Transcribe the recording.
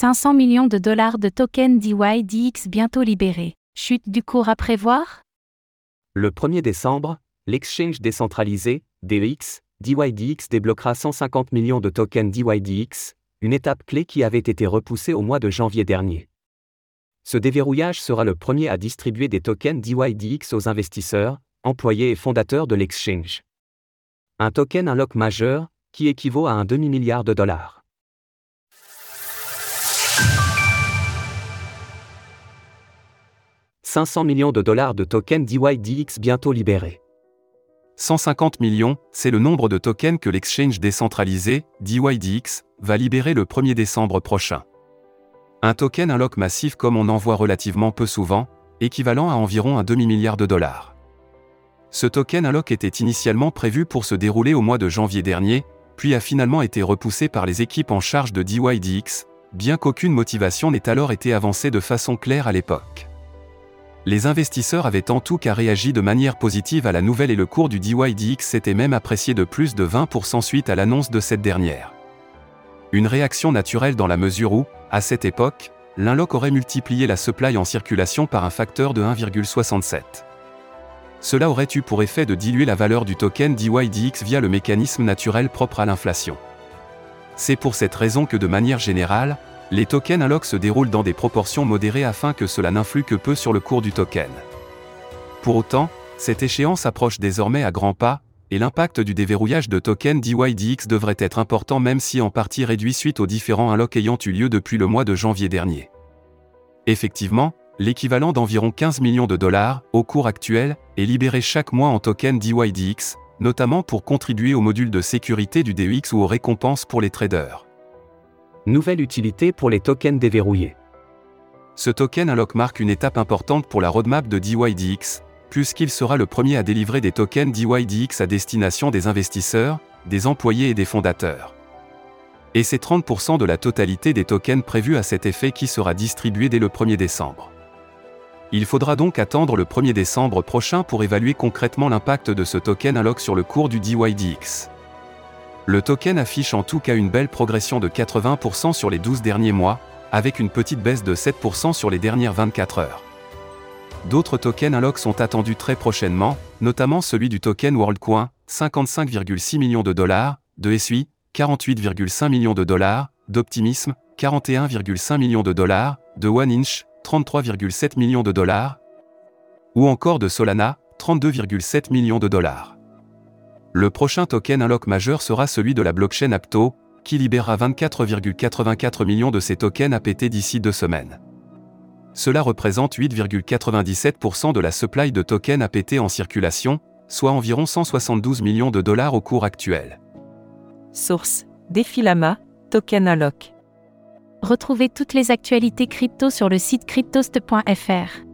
500 millions de dollars de tokens DYDX bientôt libérés. Chute du cours à prévoir? Le 1er décembre, l'exchange décentralisé, DEX, DYDX débloquera 150 millions de tokens DYDX, une étape clé qui avait été repoussée au mois de janvier dernier. Ce déverrouillage sera le premier à distribuer des tokens DYDX aux investisseurs, employés et fondateurs de l'exchange. Un token unlock majeur, qui équivaut à un demi-milliard de dollars. 500 millions de dollars de tokens DYDX bientôt libérés. 150 millions, c'est le nombre de tokens que l'exchange décentralisé, DYDX, va libérer le 1er décembre prochain. Un token unlock massif comme on en voit relativement peu souvent, équivalent à environ un demi-milliard de dollars. Ce token unlock était initialement prévu pour se dérouler au mois de janvier dernier, puis a finalement été repoussé par les équipes en charge de DYDX, bien qu'aucune motivation n'ait alors été avancée de façon claire à l'époque. Les investisseurs avaient en tout cas réagi de manière positive à la nouvelle et le cours du DYDX s'était même apprécié de plus de 20% suite à l'annonce de cette dernière. Une réaction naturelle dans la mesure où, à cette époque, l'unlock aurait multiplié la supply en circulation par un facteur de 1,67. Cela aurait eu pour effet de diluer la valeur du token DYDX via le mécanisme naturel propre à l'inflation. C'est pour cette raison que de manière générale, les tokens unlock se déroulent dans des proportions modérées afin que cela n'influe que peu sur le cours du token. Pour autant, cette échéance approche désormais à grands pas, et l'impact du déverrouillage de tokens DYDX devrait être important même si en partie réduit suite aux différents unlocks ayant eu lieu depuis le mois de janvier dernier. Effectivement, l'équivalent d'environ 15 millions de dollars, au cours actuel, est libéré chaque mois en tokens DYDX, notamment pour contribuer au module de sécurité du DEX ou aux récompenses pour les traders. Nouvelle utilité pour les tokens déverrouillés. Ce token unlock marque une étape importante pour la roadmap de DYDX, puisqu'il sera le premier à délivrer des tokens DYDX à destination des investisseurs, des employés et des fondateurs. Et c'est 30% de la totalité des tokens prévus à cet effet qui sera distribué dès le 1er décembre. Il faudra donc attendre le 1er décembre prochain pour évaluer concrètement l'impact de ce token unlock sur le cours du DYDX. Le token affiche en tout cas une belle progression de 80% sur les 12 derniers mois, avec une petite baisse de 7% sur les dernières 24 heures. D'autres tokens unlock sont attendus très prochainement, notamment celui du token WorldCoin, 55,6 millions de dollars, de SUI, 48,5 millions de dollars, d'Optimism, 41,5 millions de dollars, de OneInch, 33,7 millions de dollars, ou encore de Solana, 32,7 millions de dollars. Le prochain token unlock majeur sera celui de la blockchain Apto, qui libérera 24,84 millions de ces tokens APT d'ici deux semaines. Cela représente 8,97% de la supply de tokens APT en circulation, soit environ 172 millions de dollars au cours actuel. Source Defilama, Token Unlock. Retrouvez toutes les actualités crypto sur le site cryptost.fr.